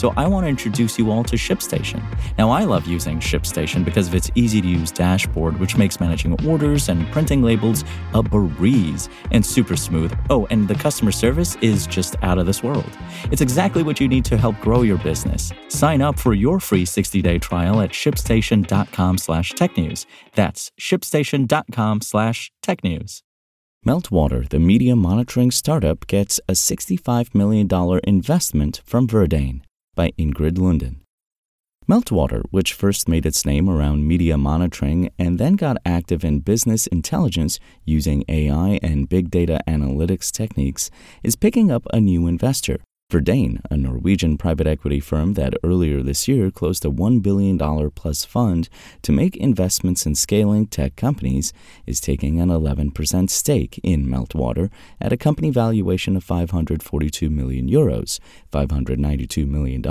So I want to introduce you all to ShipStation. Now, I love using ShipStation because of its easy to use dashboard, which makes managing orders and printing labels a breeze and super smooth. Oh, and the customer service is just out of this world. It's exactly what you need to help grow your business. Sign up for your free 60-day trial at shipstation.com slash technews. That's shipstation.com slash technews. Meltwater, the media monitoring startup, gets a $65 million investment from Verdane by Ingrid Lunden. Meltwater, which first made its name around media monitoring and then got active in business intelligence using AI and big data analytics techniques, is picking up a new investor. Verdane, a Norwegian private equity firm that earlier this year closed a $1 billion plus fund to make investments in scaling tech companies, is taking an 11% stake in Meltwater at a company valuation of 542 million euros, $592 million,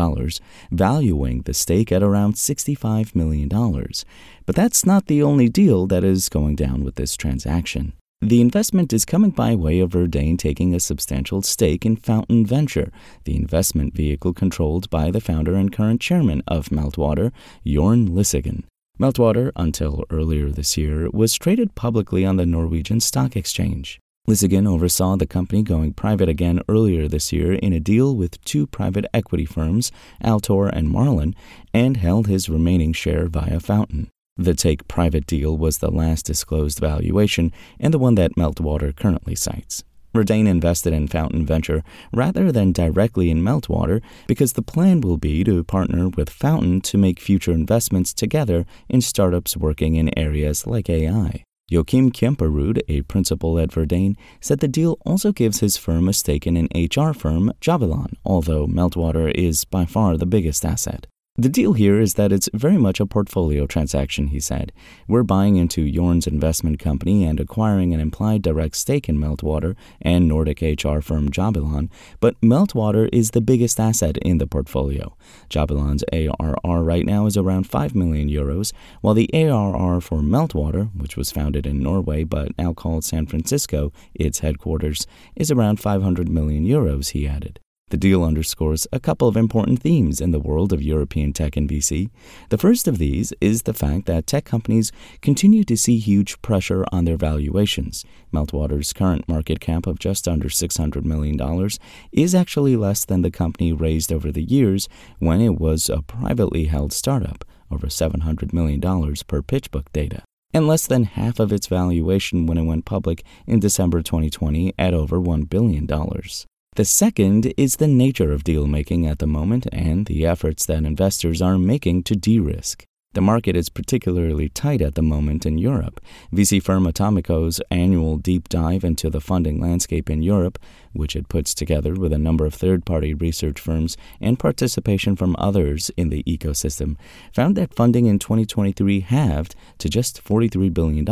valuing the stake at around $65 million. But that's not the only deal that is going down with this transaction. The investment is coming by way of Verdane taking a substantial stake in Fountain Venture, the investment vehicle controlled by the founder and current chairman of Meltwater, Jorn Lyseggen. Meltwater, until earlier this year, was traded publicly on the Norwegian Stock Exchange. Lyseggen oversaw the company going private again earlier this year in a deal with two private equity firms, Altor and Marlin, and held his remaining share via Fountain. The take private deal was the last disclosed valuation and the one that Meltwater currently cites. Verdane invested in Fountain Venture rather than directly in Meltwater because the plan will be to partner with Fountain to make future investments together in startups working in areas like AI. Joachim Kemperud, a principal at Verdane, said the deal also gives his firm a stake in an HR firm, Javelin, although Meltwater is by far the biggest asset. The deal here is that it's very much a portfolio transaction, he said. We're buying into Jorn's investment company and acquiring an implied direct stake in Meltwater and Nordic HR firm Jobylon, but Meltwater is the biggest asset in the portfolio. Jobylon's ARR right now is around 5 million euros, while the ARR for Meltwater, which was founded in Norway but now called San Francisco, its headquarters, is around 500 million euros, he added. The deal underscores a couple of important themes in the world of European tech and VC. The first of these is the fact that tech companies continue to see huge pressure on their valuations. Meltwater's current market cap of just under $600 million is actually less than the company raised over the years when it was a privately held startup, over $700 million per PitchBook data and less than half of its valuation when it went public in December 2020 at over $1 billion. The second is the nature of deal making at the moment and the efforts that investors are making to de risk. The market is particularly tight at the moment in Europe. VC firm Atomico's annual deep dive into the funding landscape in Europe, which it puts together with a number of third party research firms and participation from others in the ecosystem, found that funding in 2023 halved to just $43 billion,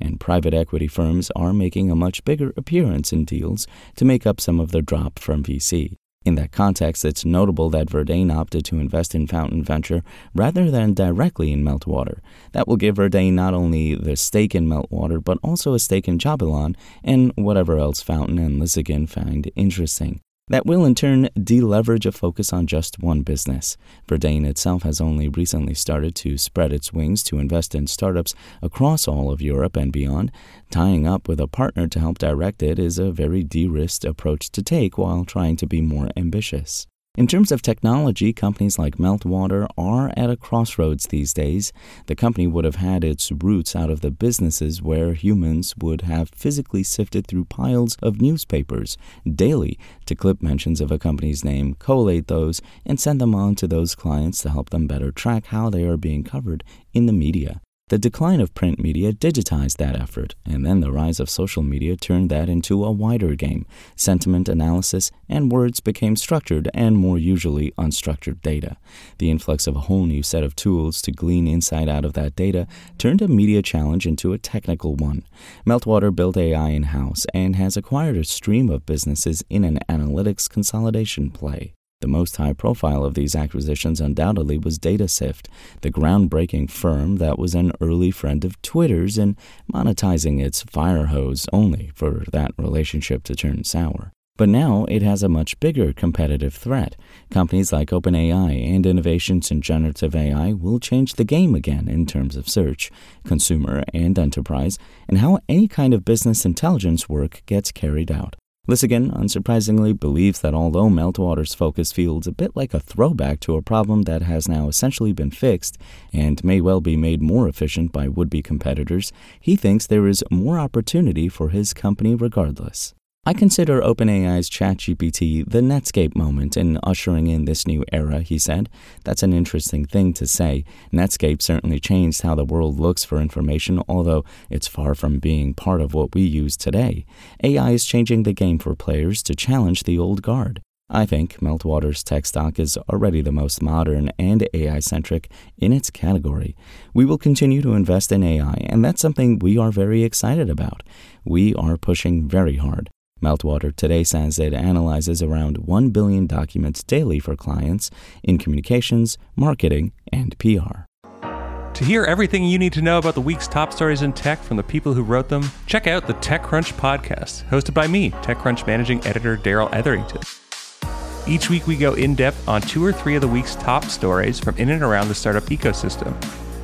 and private equity firms are making a much bigger appearance in deals to make up some of the drop from VC. In that context, it's notable that Verdane opted to invest in Fountain Venture rather than directly in Meltwater. That will give Verdane not only the stake in Meltwater, but also a stake in Jobylon and whatever else Fountain and Lyseggen find interesting. That will in turn deleverage a focus on just one business. Verdane itself has only recently started to spread its wings to invest in startups across all of Europe and beyond. Tying up with a partner to help direct it is a very de risked approach to take while trying to be more ambitious. In terms of technology, companies like Meltwater are at a crossroads these days. The company would have had its roots out of the businesses where humans would have physically sifted through piles of newspapers daily to clip mentions of a company's name, collate those, and send them on to those clients to help them better track how they are being covered in the media. The decline of print media digitized that effort, and then the rise of social media turned that into a wider game. Sentiment analysis and words became structured and more usually unstructured data. The influx of a whole new set of tools to glean insight out of that data turned a media challenge into a technical one. Meltwater built AI in house and has acquired a stream of businesses in an analytics consolidation play. The most high profile of these acquisitions undoubtedly was DataSift, the groundbreaking firm that was an early friend of Twitter's in monetizing its fire hose only for that relationship to turn sour. But now it has a much bigger competitive threat. Companies like OpenAI and innovations in generative AI will change the game again in terms of search, consumer, and enterprise, and how any kind of business intelligence work gets carried out. Lyseggen unsurprisingly believes that although Meltwater's focus feels a bit like a throwback to a problem that has now essentially been fixed and may well be made more efficient by would be competitors, he thinks there is more opportunity for his company regardless. I consider OpenAI's ChatGPT the Netscape moment in ushering in this new era, he said. That's an interesting thing to say. Netscape certainly changed how the world looks for information, although it's far from being part of what we use today. AI is changing the game for players to challenge the old guard. I think Meltwater's tech stock is already the most modern and AI centric in its category. We will continue to invest in AI, and that's something we are very excited about. We are pushing very hard. Meltwater today says it analyzes around 1 billion documents daily for clients in communications, marketing, and PR. To hear everything you need to know about the week's top stories in tech from the people who wrote them, check out the TechCrunch podcast, hosted by me, TechCrunch managing editor Darrell Etherington. Each week, we go in depth on two or three of the week's top stories from in and around the startup ecosystem